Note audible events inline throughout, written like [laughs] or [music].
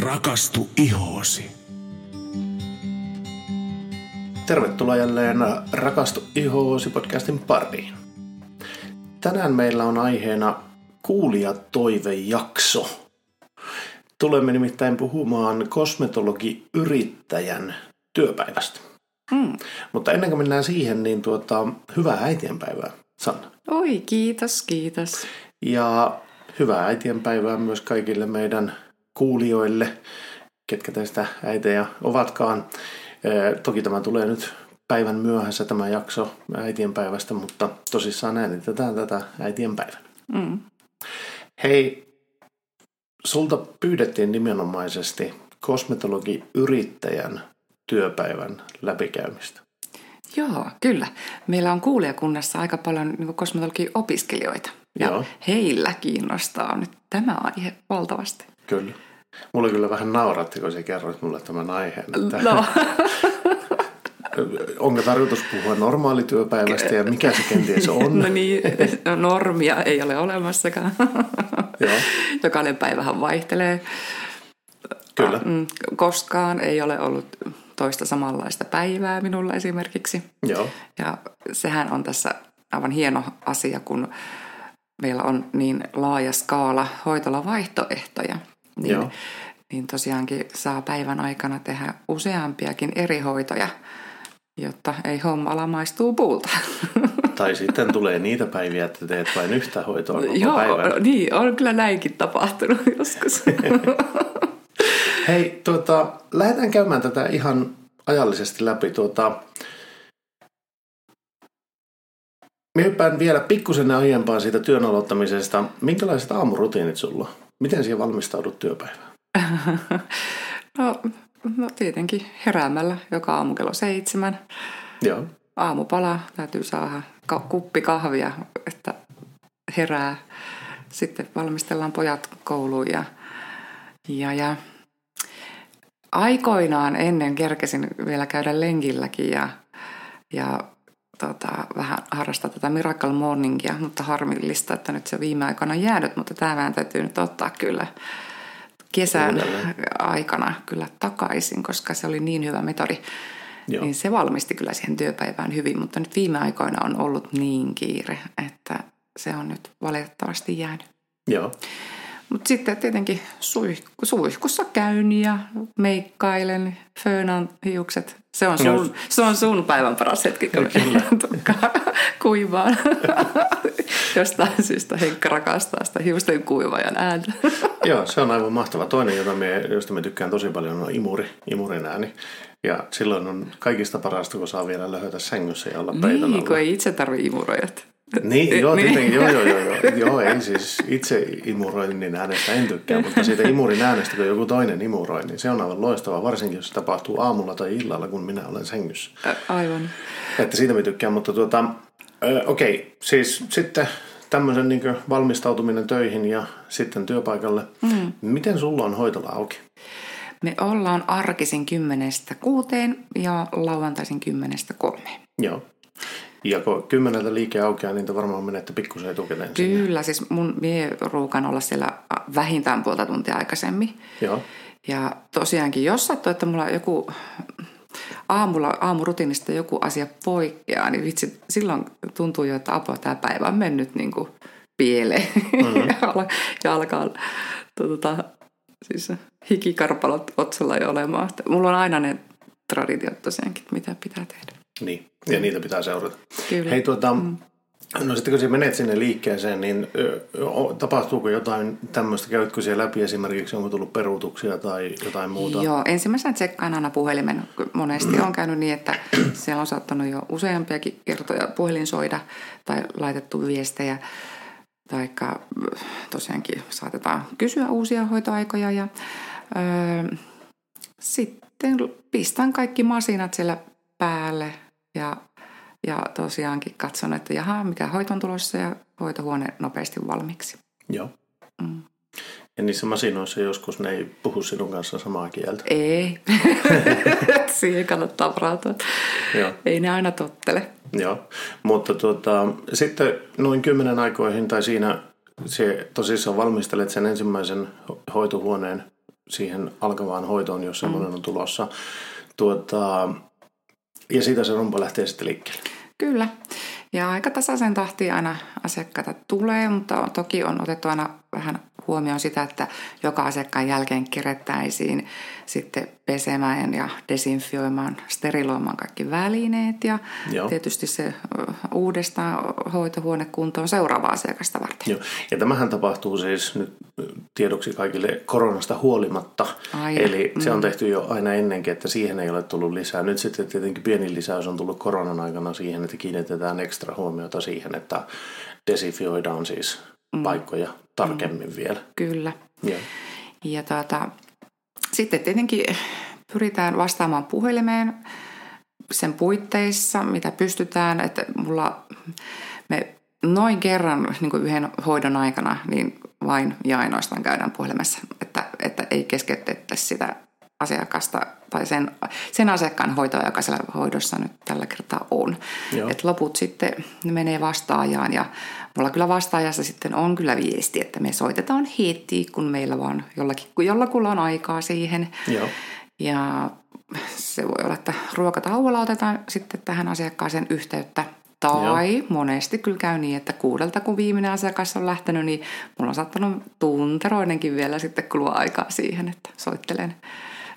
Rakastu ihoosi. Tervetuloa jälleen Rakastu ihoosi podcastin pariin. Tänään meillä on aiheena kuulijatoivejakso. Tulemme nimittäin puhumaan kosmetologi-yrittäjän työpäivästä. Mm. Mutta ennen kuin mennään siihen, niin tuota, hyvää äitienpäivää, Sanna. Oi, kiitos, kiitos. Ja hyvää äitienpäivää myös kaikille meidän kuulijoille, ketkä teistä äitejä ovatkaan. Toki tämä tulee nyt päivän myöhässä tämä jakso äitienpäivästä, mutta tosissaan äänitetään tätä äitienpäivänä. Mm. Hei, sulta pyydettiin nimenomaisesti kosmetologi-yrittäjän työpäivän läpikäymistä. Joo, kyllä. Meillä on kuulijakunnassa aika paljon niin kosmetologi-opiskelijoita. Ja Joo. heillä kiinnostaa nyt tämä aihe valtavasti. Kyllä. Mulla kyllä vähän nauratti, kun sä kerroit mulle tämän aiheen. Että No, [laughs] Onko tarkoitus puhua normaalityöpäivästä ja mikä se kenties on? [laughs] no niin, normia ei ole olemassakaan. Joo, Jokainen päivähän vaihtelee. kyllä. Mm, Koskaan ei ole ollut toista samanlaista päivää minulla esimerkiksi. Joo, Ja sehän on tässä aivan hieno asia, kun meillä on niin laaja skaala hoitolavaihtoehtoja. Niin, Joo. niin tosiaankin saa päivän aikana tehdä useampiakin eri hoitoja, jotta ei homma ala maistuu puulta. [laughs] tai sitten tulee niitä päiviä, että teet vain yhtä hoitoa koko Joo, päivän. niin, on kyllä näinkin tapahtunut [laughs] joskus. [laughs] Hei, tuota, lähdetään käymään tätä ihan ajallisesti läpi. Tuota, Mä hyppään vielä pikkusen aiempaan siitä työn aloittamisesta. Minkälaiset aamurutiinit sulla on? Miten siihen valmistaudut työpäivään? [laughs] no, no tietenkin heräämällä joka aamu kello seitsemän. Joo, aamupala, täytyy saada ka- kuppi kahvia, että herää. Sitten valmistellaan pojat kouluun ja, ja, ja aikoinaan ennen kerkesin vielä käydä lenkilläkin ja, ja tota, vähän harrastaa tätä Miracle Morningia, mutta harmillista, että nyt se viime aikoina on jäänyt, mutta tämä vähän täytyy nyt ottaa kyllä kesän Uudelleen. aikana kyllä takaisin, koska se oli niin hyvä metodi. Joo. Niin se valmisti kyllä siihen työpäivään hyvin, mutta nyt viime aikoina on ollut niin kiire, että se on nyt valitettavasti jäänyt. joo, Mutta sitten tietenkin suihku, suihkussa käyn ja meikkailen, föönaan hiukset. Se on sun, No. se on sun päivän paras hetki, kun tukkaa [laughs] kuivaan. [laughs] Jostain syystä Henkka rakastaa sitä hiusten kuivajan ääntä. [laughs] Joo, se on aivan mahtava. Toinen, jota me, josta me tykkään tosi paljon, on imuri, imurin ääni. Ja silloin on kaikista parasta, kun saa vielä löhötä sängyssä ja olla peiton niin, alla. kun ei itse tarvi imuroida. Niin, joo, Niin. tietenkin, joo, joo, joo, joo, joo, ei siis itse imuroinnin äänestä en tykkää, mutta siitä imurin äänestä, kun joku toinen imuroi, niin se on aivan loistavaa, varsinkin jos se tapahtuu aamulla tai illalla, kun minä olen sängyssä. Aivan. Että siitä me tykkään, mutta tuota, okei, siis sitten tämmöisen niin valmistautuminen töihin ja sitten työpaikalle. Mm. Miten sulla on hoitola auki? Me ollaan arkisin kymmenestä kuuteen ja lauantaisin kymmenestä kolmeen. Joo. Ja kun kymmeneltä liike aukeaa, niin te varmaan menette pikkusen etukäteen sinne. Kyllä, siis mun mie ruukan olla siellä vähintään puolta tuntia aikaisemmin. Joo. Ja tosiaankin, jos sattuu, että mulla joku aamulla, aamurutiinista joku asia poikkeaa, niin vitsi, silloin tuntuu jo, että apua, tämä päivä on mennyt niin kuin pieleen. Mm-hmm. [laughs] ja, al- ja alkaa tota, siis hikikarpalot otsalla jo olemaan. Mulla on aina ne traditiot tosiaankin, mitä pitää tehdä. Niin, ja niitä pitää seurata. Kyllä. Hei tuota, mm. no sitten kun sä menet sinne liikkeeseen, niin tapahtuuko jotain tämmöistä, käytkö siellä läpi esimerkiksi, onko tullut peruutuksia tai jotain muuta? Joo, ensimmäisenä tsekkaan aina puhelimen. Monesti on käynyt niin, että siellä on saattanut jo useampiakin kertoja puhelin soida tai laitettu viestejä. Taikka tosiaankin saatetaan kysyä uusia hoitoaikoja ja öö, sitten pistän kaikki masinat siellä päälle ja, ja tosiaankin katson, että jaha, mikä hoito on tulossa ja hoitohuone nopeasti valmiiksi. Joo. Mm. Ja niissä masinoissa joskus ne ei puhu sinun kanssa samaa kieltä. Ei, [laughs] [laughs] siihen kannattaa varautua. Joo. Ei ne aina tottele. Joo, mutta tuota, sitten noin kymmenen aikoihin tai siinä se tosissaan valmistelet sen ensimmäisen ho- hoitohuoneen siihen alkavaan hoitoon, jos semmoinen mm. on tulossa. Tuota, ja siitä se rumpa lähtee sitten liikkeelle. Kyllä. Ja aika tasaisen tahtiin aina asiakkaita tulee, mutta toki on otettu aina vähän huomioon sitä, että joka asiakkaan jälkeen kerättäisiin sitten pesemään ja desinfioimaan, steriloimaan kaikki välineet ja Joo. tietysti se uudestaan hoitohuonekuntoon seuraava asiakasta varten. Joo. Ja tämähän tapahtuu siis nyt tiedoksi kaikille koronasta huolimatta. Ai, Eli mm. se on mm. tehty jo aina ennenkin, että siihen ei ole tullut lisää. Nyt sitten tietenkin pieni lisäys on tullut koronan aikana siihen, että kiinnitetään ekstra huomiota siihen, että desinfioidaan siis mm. paikkoja tarkemmin mm. vielä. Kyllä. Ja, ja tuota, sitten tietenkin pyritään vastaamaan puhelimeen sen puitteissa, mitä pystytään. Että mulla me noin kerran niin kuin yhden hoidon aikana niin vain ja ainoastaan käydään puhelimessa, että, että ei keskeytettäisi sitä asiakasta tai sen, sen asiakkaan hoitoa, joka siellä hoidossa nyt tällä kertaa on. Et loput sitten menee vastaajaan ja mulla kyllä vastaajassa sitten on kyllä viesti, että me soitetaan heti, kun meillä vaan jollakin, kun jollakulla on aikaa siihen. Joo. Ja se voi olla, että ruokatauolla otetaan sitten tähän asiakkaaseen yhteyttä. Tai Joo. monesti kyllä käy niin, että kuudelta kun viimeinen asiakas on lähtenyt, niin mulla on saattanut tunteroinenkin vielä sitten kulua aikaa siihen, että soittelen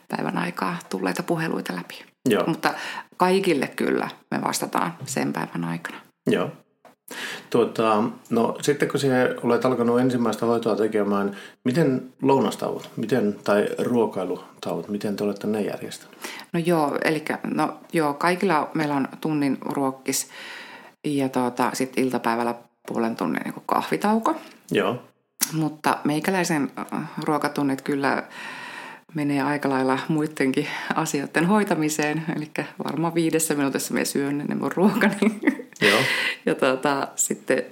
päivän aikaa tulleita puheluita läpi. Joo. Mutta kaikille kyllä me vastataan sen päivän aikana. Joo. Tuota, no sitten kun olet alkanut ensimmäistä hoitoa tekemään, miten lounastauot, miten, tai ruokailutauot, miten te olette ne järjestäneet? No joo, eli no joo, kaikilla meillä on tunnin ruokkis ja tuota, sitten iltapäivällä puolen tunnin niin kahvitauko. Joo. Mutta meikäläisen äh, ruokatunnit kyllä menee aika lailla muidenkin asioiden hoitamiseen. Eli varmaan viidessä minuutissa me syön ennen mun ruokani. [laughs] Joo. ja tuota, sitten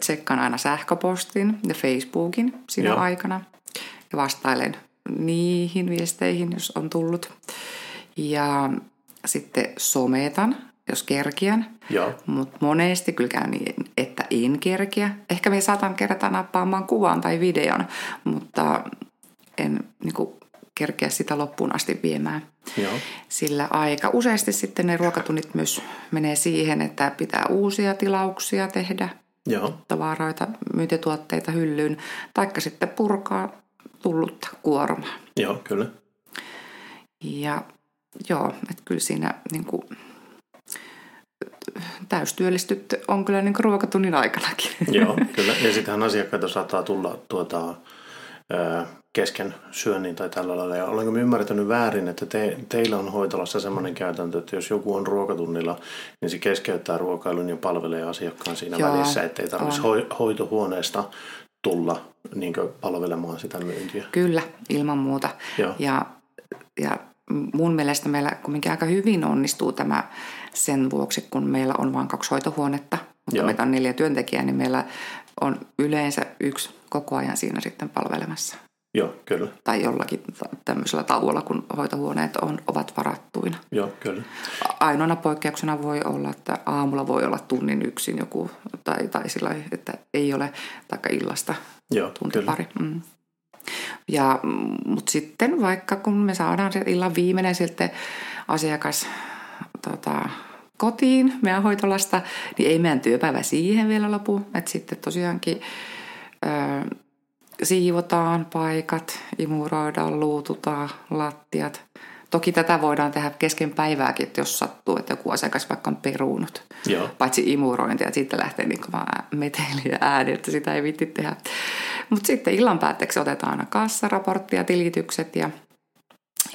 tsekkaan aina sähköpostin ja Facebookin siinä Joo. aikana. Ja vastailen niihin viesteihin, jos on tullut. Ja sitten sometan, jos kerkiän. Mutta monesti kyllä käy niin, että en kerkiä. Ehkä me saatan kerätä nappaamaan kuvan tai videon, mutta en niin kuin, kerkeä sitä loppuun asti viemään. Joo. Sillä aika useasti sitten ne ruokatunnit myös menee siihen, että pitää uusia tilauksia tehdä, Joo. tavaroita, myyntituotteita hyllyyn, taikka sitten purkaa tullutta kuormaa. Joo, kyllä. Ja joo, että kyllä siinä niin kuin, täystyöllistyt on kyllä niin ruokatunnin aikanakin. Joo, [laughs] kyllä. Ja sittenhän asiakkaita saattaa tulla tuota, kesken syönnin tai tällä lailla. Ja olenko ymmärtänyt väärin, että te, teillä on hoitolassa sellainen käytäntö, että jos joku on ruokatunnilla, niin se keskeyttää ruokailun ja palvelee asiakkaan siinä Joo, välissä, ettei tarvitsisi ho- hoitohuoneesta tulla niin palvelemaan sitä myyntiä. Kyllä, ilman muuta. Joo. Ja, ja mun mielestä meillä kuitenkin aika hyvin onnistuu tämä sen vuoksi, kun meillä on vain kaksi hoitohuonetta, mutta Joo. meitä on neljä työntekijää, niin meillä on yleensä yksi koko ajan siinä sitten palvelemassa. Joo, kyllä. Tai jollakin tämmöisellä tauolla, kun hoitohuoneet on, ovat varattuina. Joo, kyllä. Ainoana poikkeuksena voi olla, että aamulla voi olla tunnin yksin joku, tai, tai sillä että ei ole, taikka illasta Joo, tunti kyllä. pari. Mm. Ja, mutta sitten vaikka kun me saadaan se illan viimeinen sitten asiakas tota, kotiin meidän hoitolasta, niin ei meidän työpäivä siihen vielä lopu. Että sitten tosiaankin ö, siivotaan paikat, imuroidaan, luututaan lattiat. Toki tätä voidaan tehdä kesken päivääkin, että jos sattuu, että joku asiakas vaikka on peruunut. Joo. Paitsi imurointi, ja siitä lähtee niin vaan meteli ja ääni, että sitä ei vitti tehdä. Mutta sitten illan päätteeksi otetaan aina kassaraportti ja tilitykset ja,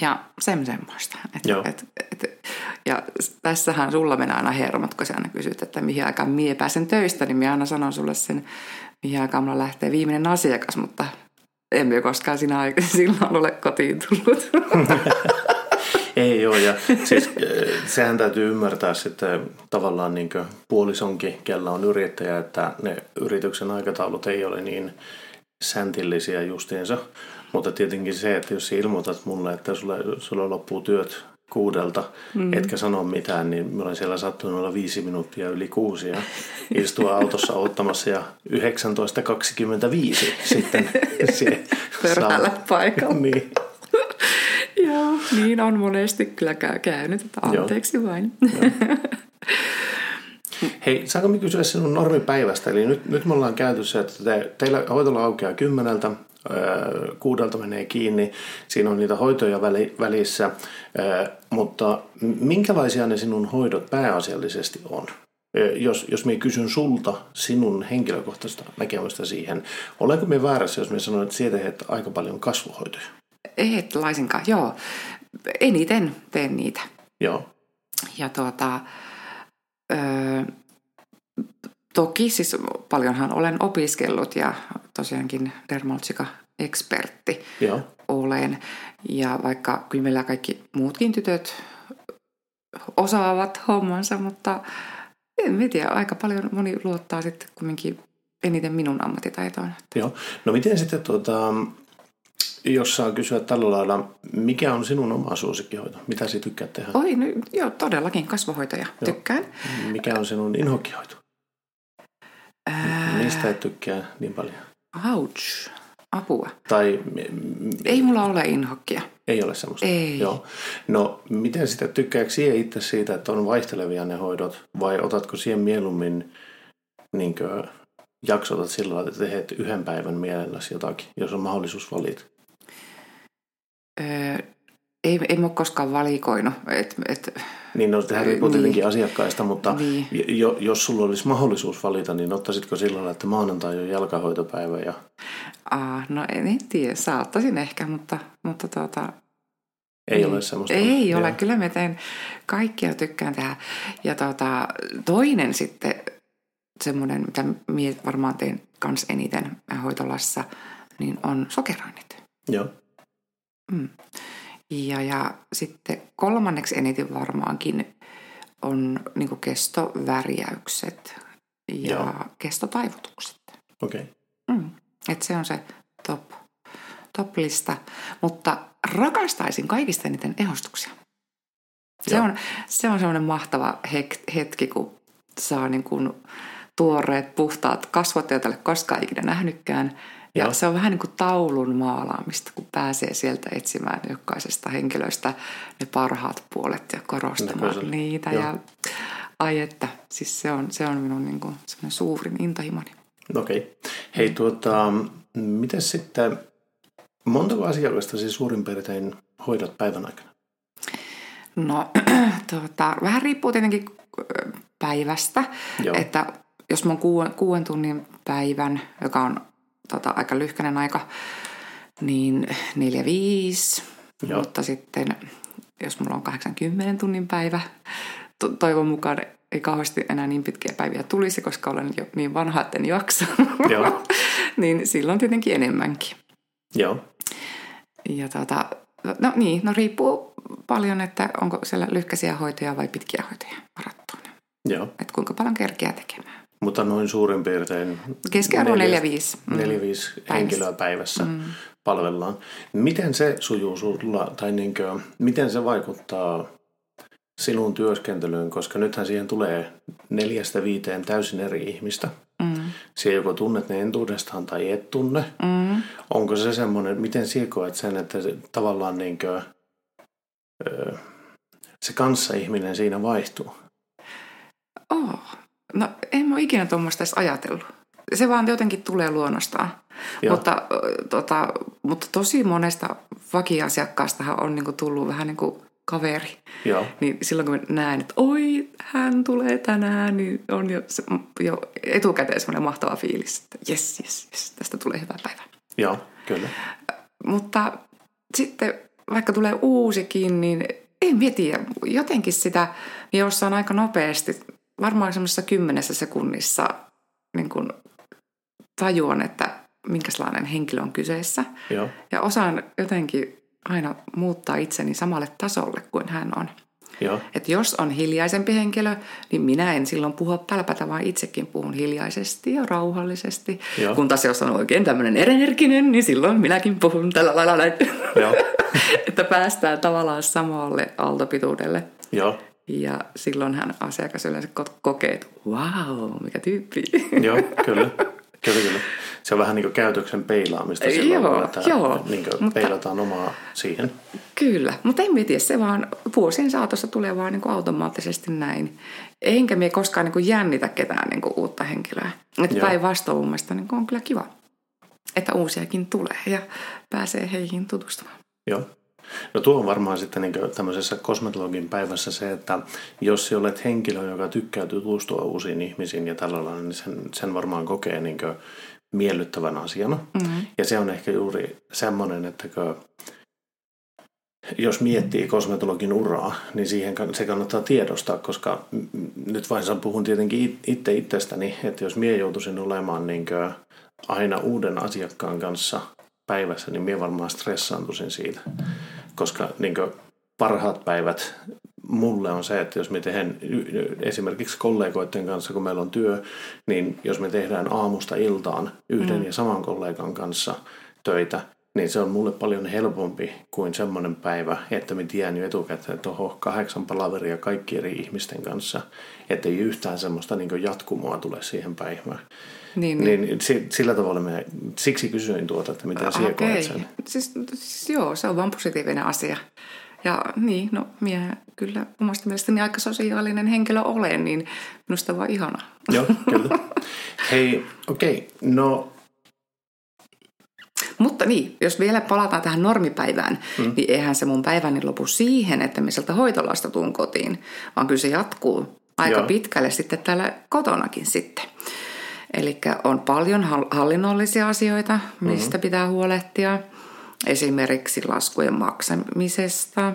ja sen semmoista. Et, Joo. Et, et, ja tässähän sulla menee aina hermot, kun sä aina kysyt, että mihin aikaan mie pääsen töistä, niin minä aina sanon sulle sen, mulla lähtee viimeinen asiakas, mutta emme koskaan siinä aikana [laughs] silloin ole kotiin tullut. [laughs] Ei ole, ja siis sehän täytyy ymmärtää sitten tavallaan niin puolisonkin, kellä on yrittäjä, että ne yrityksen aikataulut ei ole niin säntillisiä justiinsa. Mutta tietenkin se, että jos ilmoitat mulle, että sulle, sulle loppuu työt kuudelta, mm. etkä sano mitään, niin mä olen siellä sattunut olla viisi minuuttia yli kuusi ja istua autossa ottamassa ja 19.25 sitten [laughs] Pörhällä paikalla. [laughs] niin. Joo, niin on monesti kyllä käy, käynyt, että anteeksi Joo. vain. [laughs] Hei, saanko me kysyä sinun normipäivästä? Eli nyt, nyt me ollaan käyty se, että te, teillä hoitola aukeaa kymmeneltä, kuudelta menee kiinni, siinä on niitä hoitoja väli, välissä, mutta minkälaisia ne sinun hoidot pääasiallisesti on? Jos, jos minä kysyn sulta sinun henkilökohtaista näkemystä siihen, olenko me väärässä, jos minä sanon, että sinä teet aika paljon kasvuhoitoja? Et laisinkaan, joo. Eniten teen niitä. Joo. Ja tuota, öö, toki siis paljonhan olen opiskellut ja tosiaankin dermaltsika ekspertti Joo. olen. Ja vaikka kyllä meillä kaikki muutkin tytöt osaavat hommansa, mutta en tiedä, aika paljon moni luottaa sitten kumminkin eniten minun ammattitaitoon. Joo. No miten sitten tuota, jos saa kysyä tällä lailla, mikä on sinun oma suosikkihoito? Mitä sinä tykkäät tehdä? Oi, no, joo, todellakin kasvohoitoja joo. tykkään. Mikä on sinun inhokkihoito? Mistä et tykkää niin paljon? Ouch, apua. Tai... Ei mulla ole inhokkia. Ei ole semmoista? Ei. Joo. No, miten sitä tykkääkö siihen itse siitä, että on vaihtelevia ne hoidot? Vai otatko siihen mieluummin niin kuin, jaksotat sillä lailla, että teet yhden päivän mielelläsi jotakin, jos on mahdollisuus valita? Öö, ei, ei ole koskaan valikoinut. Et, et, niin, no sehän riippuu niin, tietenkin asiakkaista, mutta niin. jo, jos sulla olisi mahdollisuus valita, niin ottaisitko sillä että maanantai on jalkahoitopäivä? Ja... Ah, no en, en tiedä, saattaisin ehkä, mutta, mutta tuota, ei niin, ole semmoista. Ei ja. ole, kyllä mä teen kaikkia tykkään tehdä. Ja tuota, toinen sitten semmoinen, mitä varmaan teen kans eniten hoitolassa, niin on sokeroinnit. Joo. Mm. Ja, ja sitten kolmanneksi eniten varmaankin on niin kestovärjäykset ja Joo. kestotaivutukset. Okei. Okay. Mm. Et se on se top, top lista. Mutta rakastaisin kaikista eniten ehostuksia. Se on, se on semmoinen mahtava hetki, kun saa niin kuin tuoreet, puhtaat kasvot, joita ei ole koskaan ikinä nähnytkään. Ja Joo. se on vähän niin kuin taulun maalaamista, kun pääsee sieltä etsimään jokaisesta henkilöstä ne parhaat puolet ja korostamaan Näköisellä. niitä. Joo. Ja ai että, siis se on, se on minun niin kuin suurin intahimoni. Okei. Okay. Hei tuota, miten sitten, montako asiakasta siis suurin piirtein hoidat päivän aikana? No, [clears throat] tuota, vähän riippuu tietenkin päivästä, Joo. että jos mä oon kuuden, kuuden tunnin päivän, joka on tota, aika lyhkäinen aika, niin 4-5. Mutta sitten jos mulla on 80 tunnin päivä, to- toivon mukaan ei kauheasti enää niin pitkiä päiviä tulisi, koska olen jo niin vanha, että en jaksa. Joo. [laughs] niin silloin tietenkin enemmänkin. Joo. Ja tota, no niin, no riippuu paljon, että onko siellä lyhkäisiä hoitoja vai pitkiä hoitoja varattuina. Joo. Että kuinka paljon kerkeää tekemään. Mutta noin suurin piirtein... Keskiarvo 4-5. 4-5 mm. henkilöä päivässä mm. palvellaan. Miten se sujuu sulla, tai niin kuin, miten se vaikuttaa sinun työskentelyyn, koska nythän siihen tulee neljästä viiteen täysin eri ihmistä. Mm. Siellä joko tunnet ne entuudestaan tai et tunne. Mm. Onko se semmoinen, miten sinä koet sen, että se, tavallaan niin kuin, se kanssa-ihminen siinä vaihtuu? Oh, No en mä ole ikinä tuommoista edes ajatellut. Se vaan jotenkin tulee luonnostaan. Mutta, tota, mutta tosi monesta vakiasiakkaastahan on niinku tullut vähän niin kuin kaveri. Joo. Niin silloin kun näen, että oi, hän tulee tänään, niin on jo, jo etukäteen semmoinen mahtava fiilis, että jes, jes, jes, tästä tulee hyvä päivä. Joo, kyllä. Mutta sitten vaikka tulee uusikin, niin en tiedä, jotenkin sitä, niin jossain aika nopeasti varmaan semmoisessa kymmenessä sekunnissa niin kuin tajuan, että minkälainen henkilö on kyseessä. Joo. Ja osaan jotenkin aina muuttaa itseni samalle tasolle kuin hän on. Joo. Et jos on hiljaisempi henkilö, niin minä en silloin puhua pälpätä, vaan itsekin puhun hiljaisesti ja rauhallisesti. Joo. Kun taas jos on oikein tämmöinen erenerginen, niin silloin minäkin puhun tällä lailla näin. Joo. [laughs] että päästään tavallaan samalle aaltopituudelle. Joo. Ja silloin hän asiakas yleensä kokee, että wow, mikä tyyppi. [laughs] Joo, kyllä. [laughs] Kyllä, kyllä. Se on vähän niin kuin käytöksen peilaamista silloin, Joo, että joo, niin kuin mutta- peilataan omaa siihen. Kyllä, mutta en tiedä, se vaan vuosien saatossa tulee vaan niin kuin automaattisesti näin. Enkä me koskaan niin kuin jännitä ketään niin kuin uutta henkilöä. Että päinvastoin mun mielestä niin kuin on kyllä kiva, että uusiakin tulee ja pääsee heihin tutustumaan. Joo. No tuo on varmaan sitten niin tämmöisessä kosmetologin päivässä se, että jos olet henkilö, joka tykkää tutustua uusiin ihmisiin ja tällä lailla, niin sen, sen varmaan kokee niin miellyttävän asiana. Mm-hmm. Ja se on ehkä juuri semmoinen, että jos miettii kosmetologin uraa, niin siihen se kannattaa tiedostaa, koska nyt vain puhun tietenkin it- itse itsestäni, että jos mie joutuisin olemaan niin aina uuden asiakkaan kanssa päivässä, niin mie varmaan stressaantuisin siitä, koska niin parhaat päivät mulle on se, että jos me tehdään esimerkiksi kollegoiden kanssa, kun meillä on työ, niin jos me tehdään aamusta iltaan yhden mm. ja saman kollegan kanssa töitä, niin se on mulle paljon helpompi kuin semmoinen päivä, että me tiedän jo etukäteen, että oho, kahdeksan palaveria kaikki eri ihmisten kanssa, että ei yhtään semmoista niin jatkumoa tule siihen päivään. Niin, Niin si- sillä tavalla me, siksi kysyin tuota, että miten sinä koet sen. siis, siis joo, se on vaan positiivinen asia. Ja niin, no minä kyllä omasta mielestäni aika sosiaalinen henkilö olen, niin minusta vaan ihana. Joo, kyllä. [laughs] Hei, okei, okay. no Mutta niin, jos vielä palataan tähän normipäivään, mm. niin eihän se mun päiväni lopu siihen, että me sieltä hoitolasta tuun kotiin, vaan kyllä se jatkuu aika Joo. pitkälle sitten täällä kotonakin sitten. Eli on paljon hal- hallinnollisia asioita, mistä mm-hmm. pitää huolehtia. Esimerkiksi laskujen maksamisesta.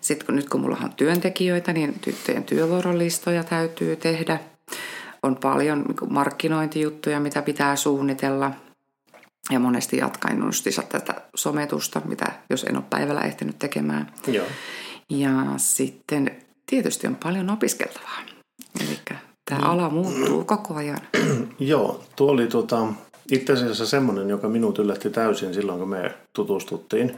Sitten kun, nyt kun mulla on työntekijöitä, niin tyttöjen työvuorolistoja täytyy tehdä. On paljon markkinointijuttuja, mitä pitää suunnitella. Ja monesti jatkain justiinsa tätä sometusta, mitä jos en ole päivällä ehtinyt tekemään. joo. Ja sitten tietysti on paljon opiskeltavaa. Eli tämä ala muuttuu koko ajan. [clears throat] Joo, tuo oli tota, itse asiassa semmoinen, joka minut yllätti täysin silloin, kun me tutustuttiin,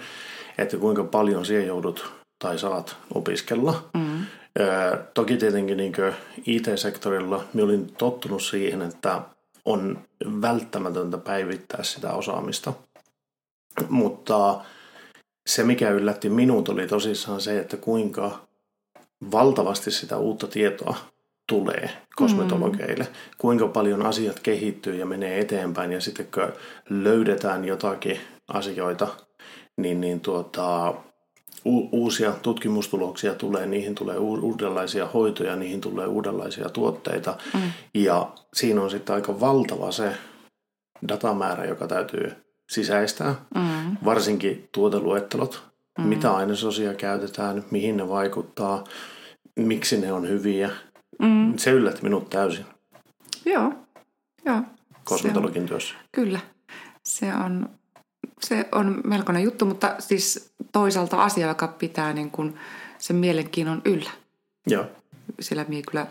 että kuinka paljon siellä joudut tai saat opiskella. Mm. Ö, toki tietenkin niin IT-sektorilla minä olin tottunut siihen, että on välttämätöntä päivittää sitä osaamista. Mutta se, mikä yllätti minut, oli tosissaan se, että kuinka valtavasti sitä uutta tietoa tulee kosmetologeille. Mm. Kuinka paljon asiat kehittyy ja menee eteenpäin ja sitten kun löydetään jotakin asioita, niin, niin tuota, u- uusia tutkimustuloksia tulee, niihin tulee u- uudenlaisia hoitoja, niihin tulee uudenlaisia tuotteita. Mm. Ja siinä on sitten aika valtava se datamäärä, joka täytyy sisäistää. Mm. Varsinkin tuoteluettelot, mm. mitä ainesosia käytetään, mihin ne vaikuttaa, miksi ne on hyviä. Mm. Se yllätti minut täysin Joo, joo. kosmetologin työssä. Kyllä, se on, se on melkoinen juttu, mutta siis toisaalta asia, joka pitää niin kuin sen mielenkiinnon yllä. Joo, Sillä minä kyllä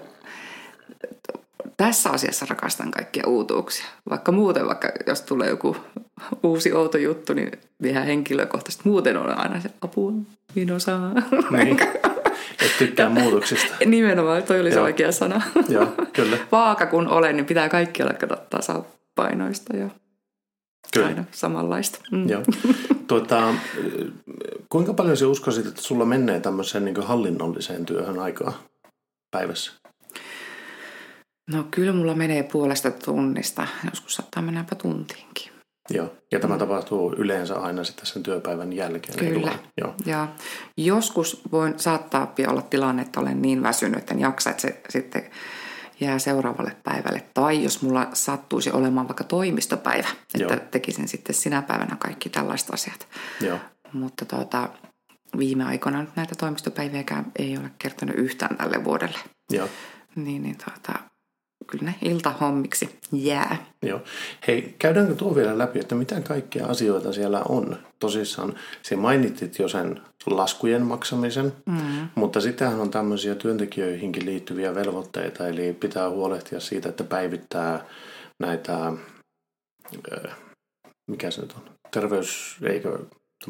tässä asiassa rakastan kaikkia uutuuksia. Vaikka muuten, vaikka jos tulee joku uusi outo juttu, niin ihan henkilökohtaisesti muuten on aina se apua, minä osaan. niin. Et tykkää muutoksista. [laughs] Nimenomaan, toi oli se oikea sana. Joo, kyllä. [laughs] Vaaka kun olen, niin pitää kaikki olla kato tasapainoista ja Kyllä. aina samanlaista. Mm. Joo. Tuota, kuinka paljon sinä uskoisit, että sulla menee tämmöiseen niin hallinnolliseen työhön aikaa päivässä? No kyllä mulla menee puolesta tunnista. Joskus saattaa mennäpä tuntiinkin. Joo. Ja tämä tapahtuu yleensä aina sitten sen työpäivän jälkeen. Kyllä. Joo. Ja joskus voin saattaa olla tilanne, että olen niin väsynyt, että en jaksa, että se sitten jää seuraavalle päivälle. Tai jos mulla sattuisi olemaan vaikka toimistopäivä, että Joo. tekisin sitten sinä päivänä kaikki tällaiset asiat. Joo. Mutta tuota, viime aikoina nyt näitä toimistopäiviäkään ei ole kertonut yhtään tälle vuodelle. Joo. Niin, niin tuota, kyllä ne iltahommiksi jää. Joo. Hei, käydäänkö tuo vielä läpi, että mitä kaikkia asioita siellä on? Tosissaan, se mainittit jo sen laskujen maksamisen, mm. mutta sitähän on tämmöisiä työntekijöihinkin liittyviä velvoitteita, eli pitää huolehtia siitä, että päivittää näitä, mikä se nyt on, terveys, eikö,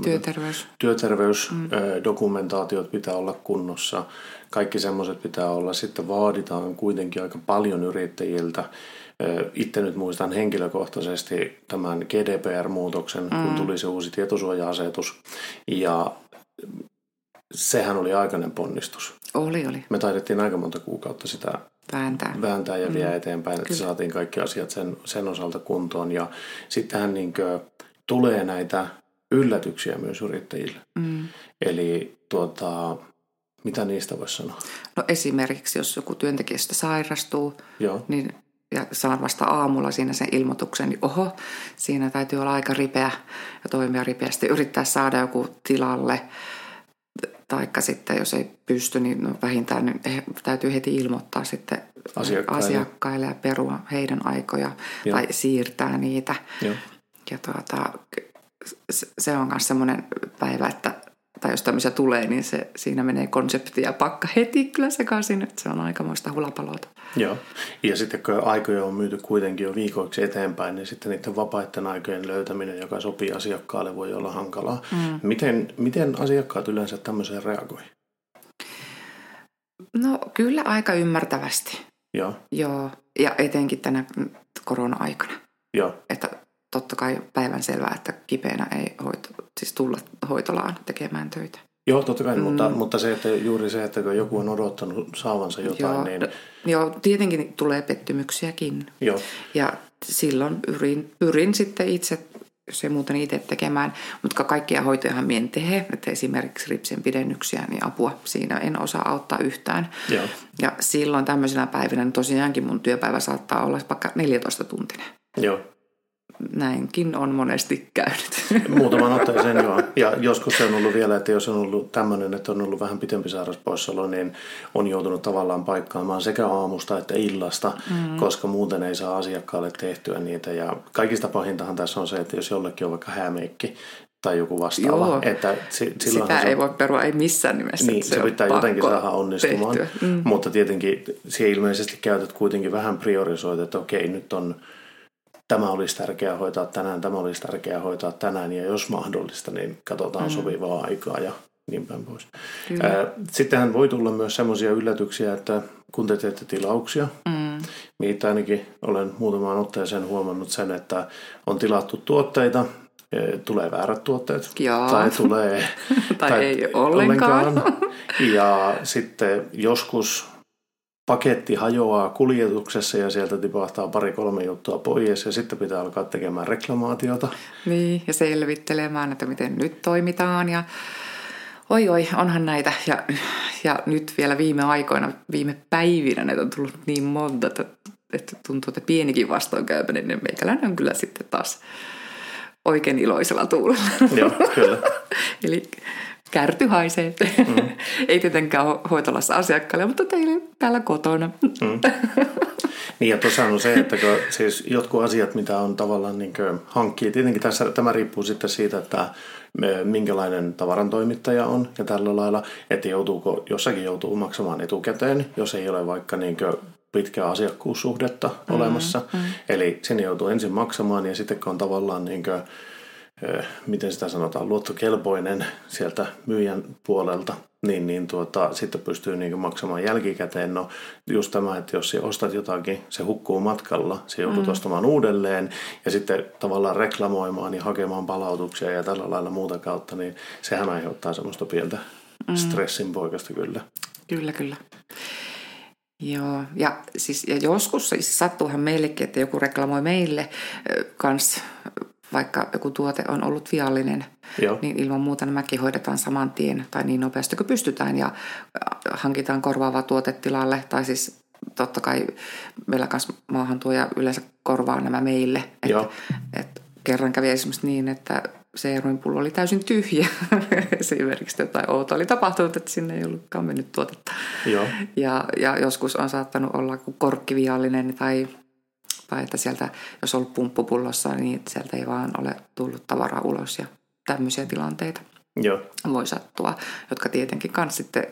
Työterveys. Työterveysdokumentaatiot pitää olla kunnossa. Kaikki semmoiset pitää olla. Sitten vaaditaan kuitenkin aika paljon yrittäjiltä. Itse nyt muistan henkilökohtaisesti tämän GDPR-muutoksen, mm. kun tuli se uusi tietosuoja-asetus. Ja sehän oli aikainen ponnistus. Oli, oli. Me taidettiin aika monta kuukautta sitä vääntää, vääntää ja vie mm. eteenpäin, että Kyllä. saatiin kaikki asiat sen, sen osalta kuntoon. Ja sittenhän niin tulee näitä yllätyksiä myös yrittäjille. Mm. Eli tuota, mitä niistä voisi sanoa? No esimerkiksi, jos joku työntekijästä sairastuu, Joo. niin ja saan vasta aamulla siinä sen ilmoituksen, niin oho, siinä täytyy olla aika ripeä ja toimia ripeästi. Yrittää saada joku tilalle, taikka sitten jos ei pysty, niin no vähintään niin täytyy heti ilmoittaa sitten asiakkaille, asiakkaille ja perua heidän aikoja Joo. tai siirtää niitä. Joo. Ja tuota, se on myös semmoinen päivä, että tai jos tämmöisiä tulee, niin se, siinä menee konsepti ja pakka heti kyllä sekaisin, että se on aikamoista hulapalota. Joo, ja sitten kun aikoja on myyty kuitenkin jo viikoiksi eteenpäin, niin sitten niiden vapaiden aikojen löytäminen, joka sopii asiakkaalle, voi olla hankalaa. Mm. Miten, miten asiakkaat yleensä tämmöiseen reagoi? No kyllä aika ymmärtävästi. Joo. Joo, ja etenkin tänä korona-aikana. Joo. Että totta kai päivän selvää, että kipeänä ei hoito, siis tulla hoitolaan tekemään töitä. Joo, totta kai, mm. mutta, mutta se, että juuri se, että kun joku on odottanut saavansa jotain, joo, niin... Joo, tietenkin tulee pettymyksiäkin. Joo. Ja silloin pyrin, pyrin sitten itse se muuten itse tekemään, mutta kaikkia hoitojahan mien tehe, että esimerkiksi ripsien pidennyksiä, niin apua siinä en osaa auttaa yhtään. Joo. Ja silloin tämmöisenä päivinä niin tosiaankin mun työpäivä saattaa olla vaikka 14 tuntinen. Joo näinkin on monesti käynyt. [laughs] Muutaman otteeseen joo. Ja joskus se on ollut vielä, että jos on ollut tämmöinen, että on ollut vähän pitempi sairauspoissaolo, niin on joutunut tavallaan paikkaamaan sekä aamusta että illasta, mm. koska muuten ei saa asiakkaalle tehtyä niitä. Ja kaikista pahintahan tässä on se, että jos jollekin on vaikka häämeikki, tai joku vastaava. Joo. Että si- Sitä ei voi perua, ei missään nimessä. Niin, se, se pitää jotenkin saada onnistumaan. Mm. Mutta tietenkin siihen ilmeisesti käytät kuitenkin vähän priorisoit, että okei, nyt on tämä olisi tärkeää hoitaa tänään, tämä olisi tärkeää hoitaa tänään ja jos mahdollista, niin katsotaan mm. sopivaa aikaa ja niin päin pois. Kyllä. Sittenhän voi tulla myös sellaisia yllätyksiä, että kun te teette tilauksia, mm. niin ainakin olen muutamaan otteeseen huomannut sen, että on tilattu tuotteita, tulee väärät tuotteet Joo. tai tulee [laughs] tai, tai ei ollenkaan. ollenkaan. [laughs] Ja sitten joskus paketti hajoaa kuljetuksessa ja sieltä tipahtaa pari-kolme juttua pois ja sitten pitää alkaa tekemään reklamaatiota. Niin, ja selvittelemään, että miten nyt toimitaan ja oi oi, onhan näitä. Ja, ja nyt vielä viime aikoina, viime päivinä näitä on tullut niin monta, että, että tuntuu, että pienikin vastoinkäyminen, niin meikäläinen on kyllä sitten taas oikein iloisella tuulella. Joo, kyllä. [laughs] Eli kärty haisee. Mm. Ei tietenkään ole hoitolassa asiakkaille, mutta teille täällä kotona. Mm. Niin ja tuossa on se, että kun, siis jotkut asiat, mitä on tavallaan niin hankkii, tietenkin tässä, tämä riippuu sitten siitä, että minkälainen tavarantoimittaja on ja tällä lailla, että joutuuko, jossakin joutuu maksamaan etukäteen, jos ei ole vaikka niin pitkää asiakkuussuhdetta mm-hmm. olemassa. Mm-hmm. Eli sinne joutuu ensin maksamaan ja sitten kun on tavallaan niin kuin, miten sitä sanotaan, luottokelpoinen sieltä myyjän puolelta, niin, niin tuota, sitten pystyy niin maksamaan jälkikäteen. No just tämä, että jos ostat jotakin, se hukkuu matkalla, se joudut mm. ostamaan uudelleen ja sitten tavallaan reklamoimaan ja hakemaan palautuksia ja tällä lailla muuta kautta, niin sehän aiheuttaa semmoista pientä mm. stressin poikasta kyllä. Kyllä, kyllä. Joo, ja, siis, ja joskus siis sattuuhan meillekin, että joku reklamoi meille kans vaikka joku tuote on ollut viallinen, Joo. niin ilman muuta nämäkin hoidetaan saman tien tai niin nopeasti kuin pystytään ja hankitaan korvaava tuote tilalle. Tai siis totta kai meillä kanssa maahantuoja yleensä korvaa nämä meille. Että et kerran kävi esimerkiksi niin, että se pullo oli täysin tyhjä. [laughs] Esimerkiksi jotain outoa oli tapahtunut, että sinne ei ollutkaan mennyt tuotetta. Joo. Ja, ja joskus on saattanut olla korkkiviallinen tai tai että sieltä, jos on ollut pumppupullossa, niin sieltä ei vaan ole tullut tavaraa ulos ja tämmöisiä tilanteita Joo. voi sattua, jotka tietenkin myös sitten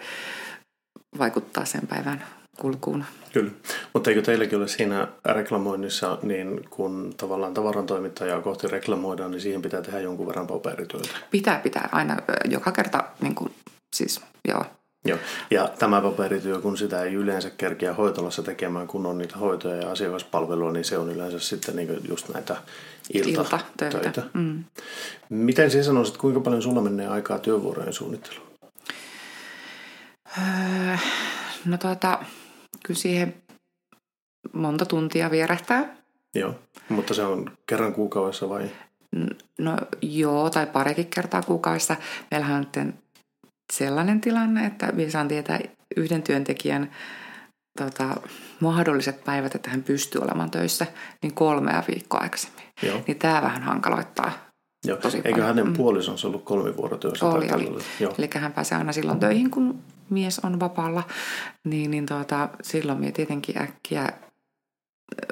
vaikuttaa sen päivän kulkuun. Kyllä. Mutta eikö teilläkin ole siinä reklamoinnissa, niin kun tavallaan tavarantoimittajaa kohti reklamoidaan, niin siihen pitää tehdä jonkun verran paperityötä? Pitää, pitää aina joka kerta, niin kuin, siis joo. Joo. Ja tämä paperityö, kun sitä ei yleensä kerkeä hoitolassa tekemään, kun on niitä hoitoja ja asiakaspalvelua, niin se on yleensä sitten niin just näitä iltatöitä. Iltatöitä, mm. Miten sinä sanoisit, kuinka paljon sulla menee aikaa työvuorojen suunnitteluun? Öö, no tuota, kyllä siihen monta tuntia vierähtää. Joo, mutta se on kerran kuukaudessa vai? No joo, tai parikin kertaa kuukaudessa. Meillähän on sellainen tilanne, että me saan tietää yhden työntekijän tota, mahdolliset päivät, että hän pystyy olemaan töissä, niin kolmea viikkoa aikaisemmin. Joo. Niin tämä vähän hankaloittaa. Joo. Tosi Eikö paljon. hänen Mm. puolisonsa ollut kolmivuorotyössä? tai Oli, oli. Eli hän pääsee aina silloin töihin, kun mies on vapaalla. Niin, niin tuota, silloin minä tietenkin äkkiä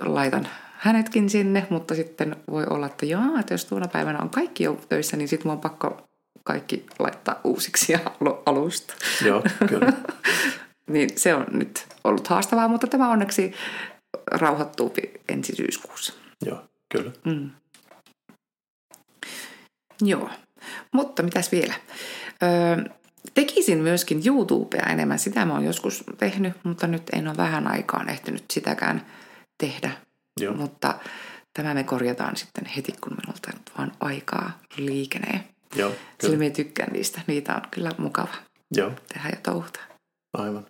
laitan hänetkin sinne, mutta sitten voi olla, että jaa, että jos tuona päivänä on kaikki jo töissä, niin sitten mun on pakko kaikki laittaa uusiksi ja alusta. Joo, kyllä. [laughs] Niin se on nyt ollut haastavaa, mutta tämä onneksi rauhoittuu ensi syyskuussa. Joo, kyllä. Mm. Joo, mutta mitäs vielä? Öö, tekisin myöskin YouTubea enemmän. Sitä mä oon joskus tehnyt, mutta nyt en ole vähän aikaan ehtinyt sitäkään tehdä. Joo. Mutta tämä me korjataan sitten heti, kun minulta nyt vaan aikaa liikenee. Joo, Sillä kyllä. me tykkään niistä. Niitä on kyllä mukava Joo, tehdä ja touhuta. aivan.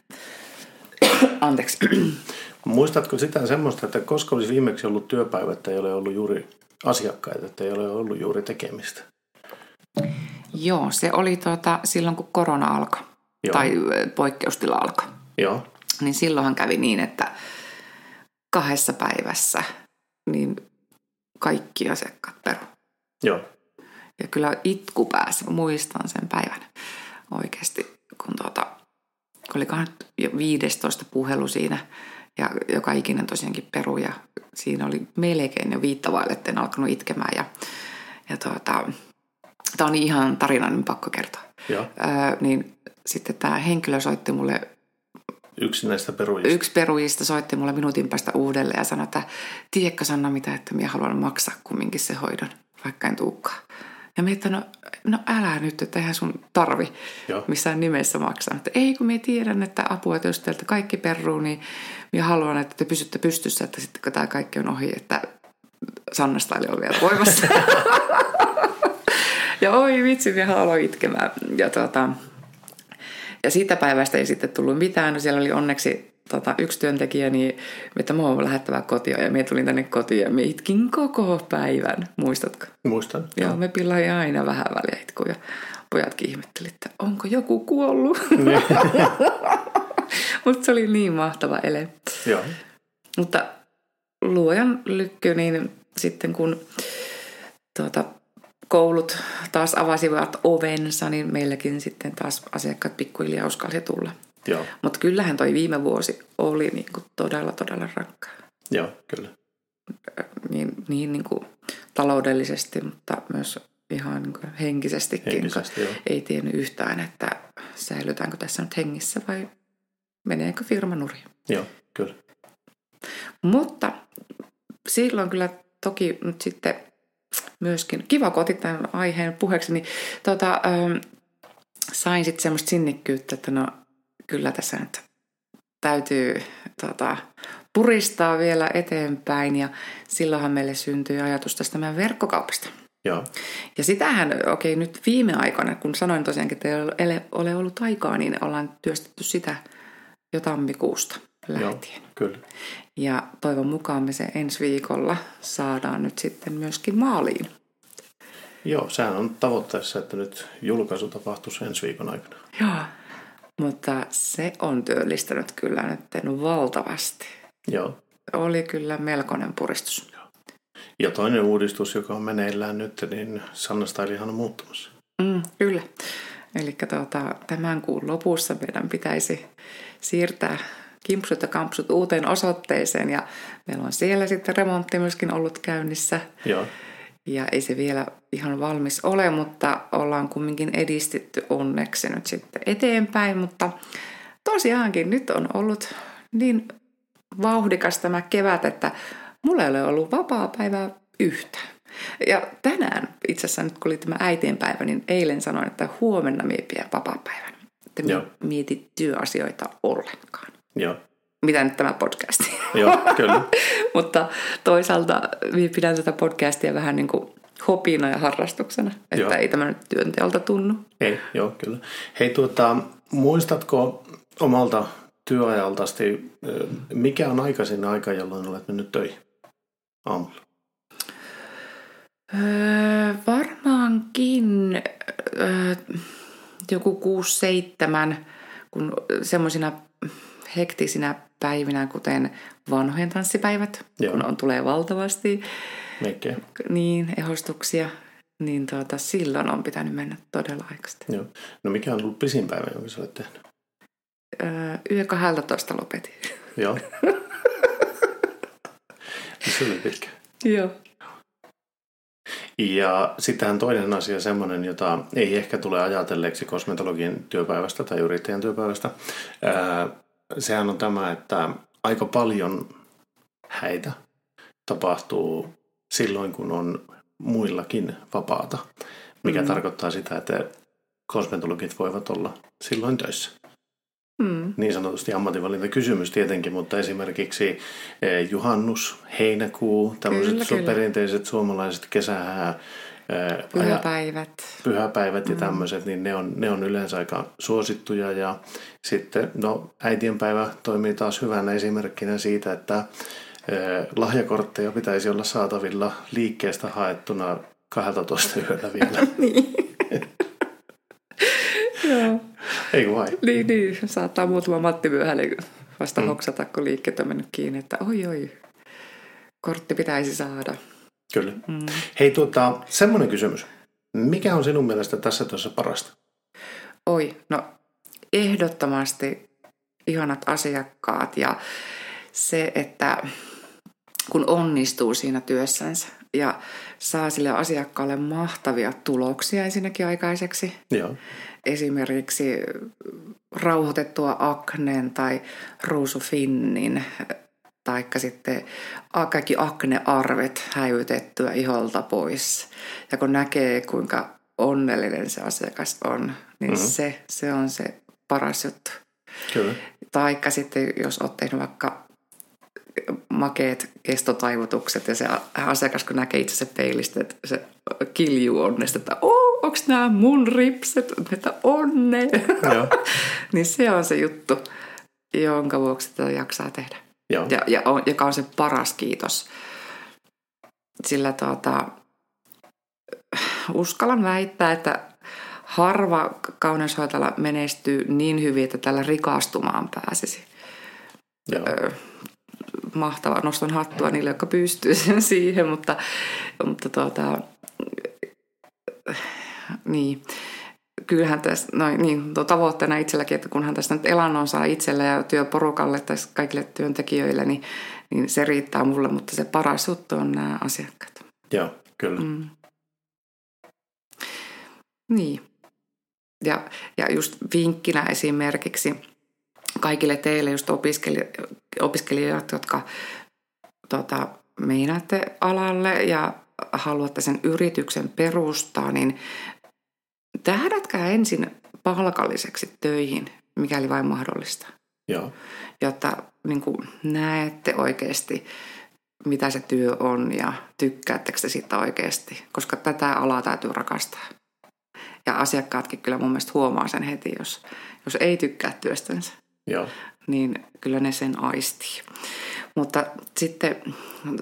[coughs] Anteeksi. [clears throat] Muistatko sitä semmoista, että koska olisi viimeksi ollut työpäivä, että ei ole ollut juuri asiakkaita, että ei ole ollut juuri tekemistä? Joo, se oli tuota, silloin, kun korona alkoi. Joo. Tai poikkeustila alkoi. Joo, Niin silloinhan kävi niin, että kahdessa päivässä niin kaikki asiakkaat peru. joo, Ja kyllä itku pääsi, muistan sen päivän oikeasti, kun tuota, olikohan jo 15 puhelu siinä ja joka ikinen tosiaankin peru ja siinä oli melkein jo viittavaille, että en alkanut itkemään ja, ja tuota, tämä on ihan tarina, niin pakko kertoa. joo. Öö, niin sitten tämä henkilö soitti mulle Yksi näistä perujista. Yksi perujista soitti mulle minuutin päästä uudelleen ja sanoi, että tiedätkö Sanna mitä, että minä haluan maksaa kumminkin se hoidon, vaikka en tuukaan. Ja minä että no, no älä nyt, että eihän sun tarvi Joo. missään nimessä maksaa. Että ei kun minä tiedän, että apua, että jos teiltä kaikki peruu, niin minä haluan, että te pysytte pystyssä, että sitten kun tämä kaikki on ohi, että Sannasta oli vielä voimassa. [laughs] ja oi vitsi, minä aloin itkemään. Ja tuota, ja siitä päivästä ei sitten tullut mitään. No siellä oli onneksi tota, yksi työntekijä, niin että mä oon lähettävä kotiin. Ja minä tulin tänne kotiin ja minä itkin koko päivän. Muistatko? Muistan. Joo, me pillain aina vähän väliä itkuu. Ja pojatkin ihmetteli, että onko joku kuollut. [laughs] Mutta se oli niin mahtava ele. Joo, Mutta luojan lykky, niin sitten kun tuota, koulut taas avasivat ovensa, niin meilläkin sitten taas asiakkaat pikkuhiljaa uskalsi tulla. Joo, Mutta kyllähän toi viime vuosi oli niin kuin todella, todella rankkaa. joo, kyllä. Niin, niin, niin kuin taloudellisesti, mutta myös ihan niin kuin henkisestikin. Henkisesti, joo. Ei tiennyt yhtään, että säilytäänkö tässä nyt hengissä vai meneekö firma nurin. Joo, kyllä. Mutta silloin kyllä toki nyt sitten myöskin, kiva kun otit tämän aiheen puheeksi, niin tota, ähm, sain sitten semmoista sinnikkyyttä, että no kyllä tässä nyt täytyy tota, puristaa vielä eteenpäin ja silloinhan meille syntyi ajatus tästä meidän verkkokaupasta. Joo, Ja sitähän, okei nyt viime aikoina, kun sanoin tosiaankin, että ei ole, ollut aikaa, niin ollaan työstetty sitä jo tammikuusta joo, lähtien. kyllä. Ja toivon mukaan me se ensi viikolla saadaan nyt sitten myöskin maaliin. Joo, sehän on tavoitteessa, että nyt julkaisu tapahtuisi ensi viikon aikana. Joo. Mutta se on työllistänyt kyllä nyt valtavasti. Joo. Oli kyllä melkoinen puristus. Ja toinen uudistus, joka on meneillään nyt, niin Sanna Stylihan on muuttumassa. Mm, kyllä. Eli tuota, tämän kuun lopussa meidän pitäisi siirtää kimpsut ja kampsut uuteen osoitteeseen ja meillä on siellä sitten remontti myöskin ollut käynnissä. Joo, Ja ei se vielä ihan valmis ole, mutta ollaan kumminkin edistetty onneksi nyt sitten eteenpäin. Mutta tosiaankin nyt on ollut niin vauhdikas tämä kevät, että mulla ei ole ollut vapaa-päivää yhtään. Ja tänään itse asiassa nyt kun oli tämä äitienpäivä, niin eilen sanoin, että huomenna mie pidän vapaa-päivän. Että Joo. mieti työasioita ollenkaan. Joo. Mitä nyt tämä podcasti? Joo, kyllä. [laughs] Mutta toisaalta pidän tätä podcastia vähän niin kuin hopina ja harrastuksena, että Joo. ei tämä nyt työnteolta tunnu. Ei, joo, kyllä. Hei, tuota, muistatko omalta työajaltasi, ö, mikä on aikaisin aika, jolloin olet mennyt töihin aamulla? Öö, varmaankin öö, joku 6-7, kun semmoisina hektisinä päivinä, kuten vanhojen tanssipäivät, Joo. kun on, tulee valtavasti Meikkejä. niin ehostuksia, niin tuota, silloin on pitänyt mennä todella aikaisin. Joo. No mikä on ollut pisin päivä, jonka sä olet tehnyt? Öö, yö 12 lopetin. [laughs] Joo. Se oli pitkä. Joo. Ja sittenhän toinen asia semmoinen, jota ei ehkä tule ajatelleeksi kosmetologin työpäivästä tai yrittäjän työpäivästä. Ää, sehän on tämä, että aika paljon häitä tapahtuu silloin, kun on muillakin vapaata, mikä Mm. tarkoittaa sitä, että kosmetologit voivat olla silloin töissä. Mm. Niin sanotusti ammatinvalintakysymys tietenkin, mutta esimerkiksi eh, juhannus, heinäkuu, tämmöiset Kyllä, kyllä. perinteiset suomalaiset kesähää, eh, aja- Pyhäpäivät. pyhäpäivät ja tämmöiset, niin ne on, ne on yleensä aika suosittuja. Ja sitten, no äitienpäivä toimii taas hyvänä esimerkkinä siitä, että lahjakortteja pitäisi olla saatavilla liikkeestä haettuna 12 yöllä vielä. [laughs] niin. [laughs] Joo. Eikö vai? Niin, niin. Saattaa muutama Matti myöhälle vasta Mm. mm. hoksata, kun liikkeet on mennyt kiinni, että oi oi, kortti pitäisi saada. Kyllä. Mm. Hei, tuota, semmoinen kysymys. Mikä on sinun mielestä tässä tuossa parasta? Oi, no ehdottomasti ihanat asiakkaat ja se, että kun onnistuu siinä työssänsä ja saa sille asiakkaalle mahtavia tuloksia ensinnäkin aikaiseksi, Joo. esimerkiksi rauhoitettua akneen tai ruusufinnin, taikka sitten kaikki aknearvet häivytettyä iholta pois. Ja kun näkee, kuinka onnellinen se asiakas on, niin Mhm. mm-hmm. se, se on se paras juttu. Kyllä. Taikka sitten, jos olet tehnyt vaikka makeet kestotaivutukset ja se asiakas, kun näkee itse peilistä, että se kiljuu onnesta, että oh, onko nämä mun ripset, että onne. Joo. [laughs] niin se on se juttu, jonka vuoksi tätä jaksaa tehdä. Joo. Ja, ja on, joka on se paras kiitos. Sillä tuota, uskallan väittää, että harva kauneushoitajalla menestyy niin hyvin, että tällä rikastumaan pääsisi. Joo. Öö, mahtavaa, nostan hattua niille, jotka pystyy siihen, mutta, mutta tuota, niin, kyllähän tässä, no niin, tuo tavoitteena itselläkin, että kunhan tästä nyt elannon saa itselle ja työporukalle tai kaikille työntekijöille, niin, niin se riittää mulle, mutta se paras juttu on nämä asiakkaat. Joo, kyllä. Mm. Niin. Ja, ja just vinkkinä esimerkiksi kaikille teille just opiskeli- opiskelijoille, jotka tota, meinaatte alalle ja haluatte sen yrityksen perustaa, niin tähdätkää ensin palkalliseksi töihin, mikäli vain mahdollista, Joo. jotta niin kuin, näette oikeasti, mitä se työ on ja tykkäättekö te siitä oikeasti, koska tätä alaa täytyy rakastaa. Ja asiakkaatkin kyllä mun mielestä huomaa sen heti, jos, jos ei tykkää työstänsä Joo. niin kyllä ne sen aistii. Mutta sitten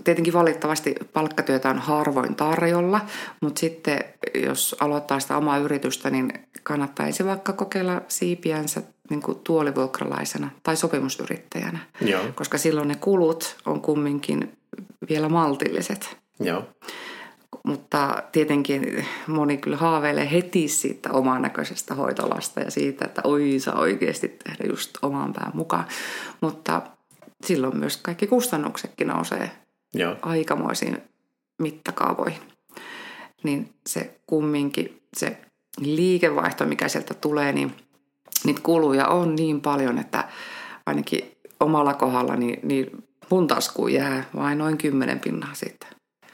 tietenkin valitettavasti palkkatyötä on harvoin tarjolla, mutta sitten jos aloittaa sitä omaa yritystä, niin kannattaisi vaikka kokeilla siipiänsä niin kuin tuolivuokralaisena tai sopimusyrittäjänä, Joo. koska silloin ne kulut on kumminkin vielä maltilliset. Joo. Mutta tietenkin moni kyllä haaveilee heti siitä oman näköisestä hoitolasta ja siitä, että oi saa oikeasti tehdä just oman pään mukaan. Mutta silloin myös kaikki kustannuksetkin nousee Joo. aikamoisiin mittakaavoihin. Niin se kumminkin, se liikevaihto, mikä sieltä tulee, niin niitä kuluja on niin paljon, että ainakin omalla kohdalla niin, niin mun taskuun jää vain noin kymmenen pinnaa sitten.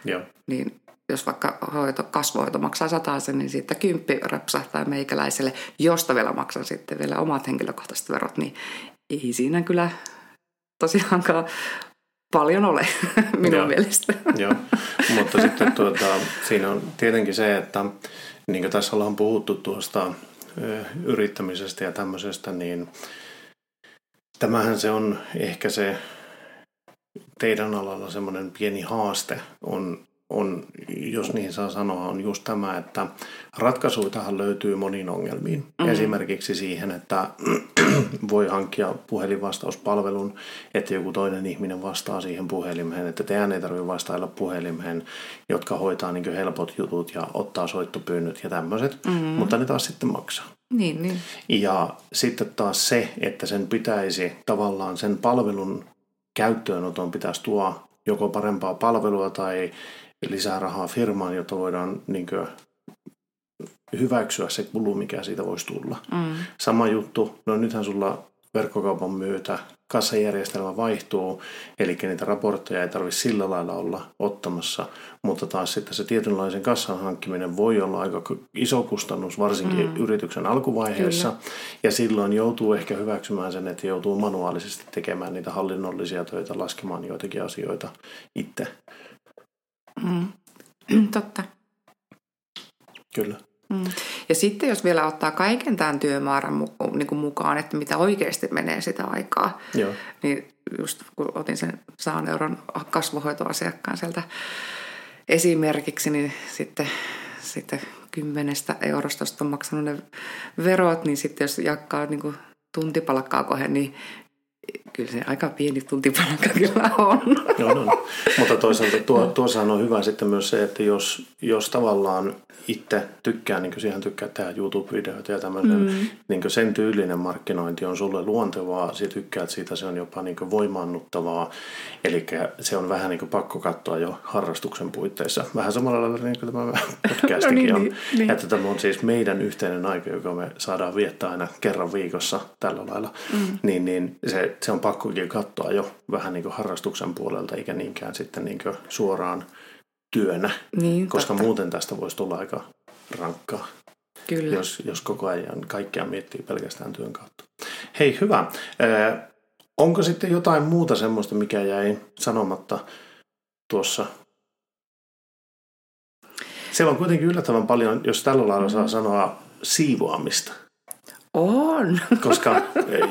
Joo. Niin jos vaikka hoito, kasvohoito maksaa sen, niin sitten kymppi rapsahtaa meikäläiselle, josta vielä maksan sitten vielä omat henkilökohtaiset verot, niin ei siinä kyllä tosiaankaan paljon ole [laughs] minun Joo. mielestä. [laughs] Joo, mutta sitten tuota, siinä on tietenkin se, että niin kuin tässä ollaan puhuttu tuosta yrittämisestä ja tämmöisestä, niin tämähän se on ehkä se teidän alalla semmoinen pieni haaste on on, jos niin saa sanoa, on just tämä, että ratkaisuitahan löytyy moniin ongelmiin. Mm-hmm. Esimerkiksi siihen, että [clears throat] voi hankkia puhelinvastauspalvelun, että joku toinen ihminen vastaa siihen puhelimeen, että teidän ei tarvitse vastailla puhelimeen, jotka hoitaa niin helpot jutut ja ottaa soittopyynnöt ja tämmöiset, mm-hmm. mutta ne taas sitten maksaa. Niin, niin. Ja sitten taas se, että sen pitäisi tavallaan sen palvelun käyttöönoton pitäisi tuo joko parempaa palvelua tai lisää rahaa firmaan, jotta voidaan niin kuin, hyväksyä se kulu, mikä siitä voisi tulla. Mm. Sama juttu, no nythän sulla verkkokaupan myötä kassajärjestelmä vaihtuu, eli niitä raportteja ei tarvitse sillä lailla olla ottamassa, mutta taas sitten se tietynlaisen kassan hankkiminen voi olla aika iso kustannus, varsinkin mm. yrityksen alkuvaiheessa, Kyllä. ja silloin joutuu ehkä hyväksymään sen, että joutuu manuaalisesti tekemään niitä hallinnollisia töitä, laskemaan joitakin asioita itse. Mm. [clears throat] Totta. Kyllä. Mm. Ja sitten jos vielä ottaa kaiken tämän työmäärän niin kuin mukaan, että mitä oikeasti menee sitä aikaa, Joo. niin just kun otin sen saan euron kasvohoitoasiakkaan sieltä esimerkiksi, niin sitten, sitten kymmenestä eurosta, on maksanut ne verot, niin sitten jos jakaa niin kuin tuntipalkkaa kohden, niin kyllä se aika pieni tuntipalkka [laughs] kyllä on. Joo, no. Mutta toisaalta tuo, tuossahan on hyvä sitten myös se, että jos, jos tavallaan itse tykkää, niin kuin siihen tykkää tehdä YouTube-videoita ja tämmöisen, mm. niin sen tyylinen markkinointi on sulle luontevaa, sä tykkäät siitä, se on jopa niin voimaannuttavaa, eli se on vähän niin pakko katsoa jo harrastuksen puitteissa. Vähän samalla lailla niin kuin tämä podcastikin [laughs] no niin, on, niin, niin. että tämä on siis meidän yhteinen aika, joka me saadaan viettää aina kerran viikossa tällä lailla, mm. niin, niin se, se on pakkokin katsoa jo vähän niin kuin harrastuksen puolelta, eikä niinkään sitten niin kuin suoraan työnä, niin, koska totta. muuten tästä voisi tulla aika rankkaa. Kyllä. Jos, jos koko ajan kaikkea miettii pelkästään työn kautta. Hei, hyvä. Ö, onko sitten jotain muuta semmoista, mikä jäi sanomatta tuossa? Siellä on kuitenkin yllättävän paljon, jos tällä lailla saa sanoa, siivoamista. On. [laughs] Koska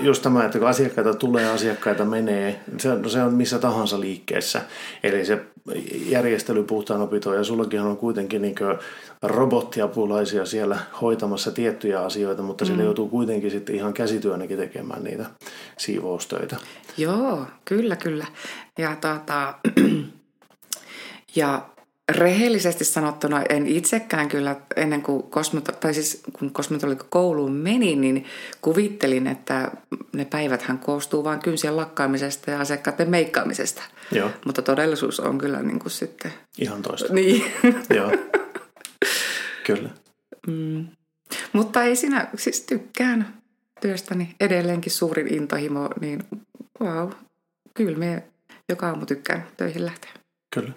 just tämä, että kun asiakkaita tulee, asiakkaita menee, se on, se on missä tahansa liikkeessä. Eli se järjestely puhtaan opitoon ja sullakin on kuitenkin niin robottiapulaisia siellä hoitamassa tiettyjä asioita, mutta mm. sillä joutuu kuitenkin sitten ihan käsityönäkin tekemään niitä siivoustöitä. Joo, kyllä, kyllä. Ja, tuota, [clears throat] ja Rehellisesti sanottuna en itsekään kyllä ennen kuin, kosmeto- tai siis kun kouluun menin, niin kuvittelin, että ne päiväthän koostuu vain kynsien lakkaamisesta ja asiakkaiden meikkaamisesta. Joo. Mutta todellisuus on kyllä niin kuin sitten... Ihan toista. Niin. [laughs] Joo. Kyllä. Mm. Mutta ei sinä, siis tykkään työstäni edelleenkin suurin intohimo, niin wow, kyllä me joka aamu tykkään töihin lähteä. Kyllä.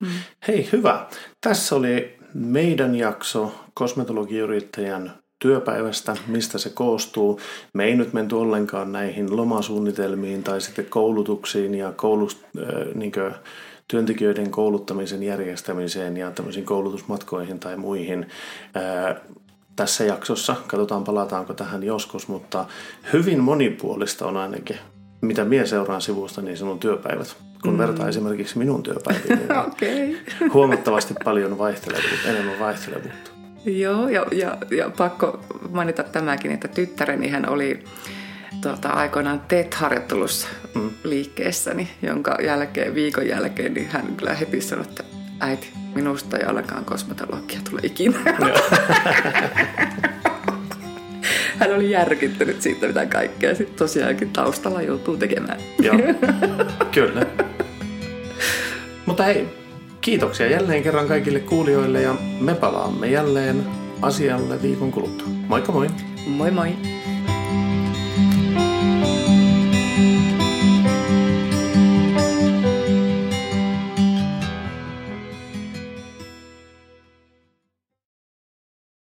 Mm. Hei, hyvä. Tässä oli meidän jakso kosmetologiyrittäjän työpäivästä, mistä se koostuu. Me ei nyt menty ollenkaan näihin lomasuunnitelmiin tai sitten koulutuksiin ja koulust, äh, niin työntekijöiden kouluttamisen järjestämiseen ja tämmöisiin koulutusmatkoihin tai muihin. Äh, tässä jaksossa, katsotaan palataanko tähän joskus, mutta hyvin monipuolista on ainakin, mitä mie seuraan sivusta, niin sinun työpäivät kun mm. vertaa esimerkiksi minun työpäiviin, niin [laughs] okay. huomattavasti paljon vaihtelevuutta, enemmän vaihtelevuutta. Joo, ja, ja, ja pakko mainita tämäkin, että tyttäreni hän oli tuota, aikoinaan TET-harjoittelussa mm. liikkeessäni, jonka jälkeen, viikon jälkeen, niin hän kyllä heti sanoi, että äiti, minusta ei ainakaan kosmetologia tule ikinä. [laughs] hän oli järkyttynyt siitä, mitä kaikkea sitten tosiaankin taustalla joutuu tekemään. Joo, [laughs] kyllä. Mutta hei, kiitoksia jälleen kerran kaikille kuulijoille ja me palaamme jälleen asialle viikon kuluttua. Moikka moi! Moi moi!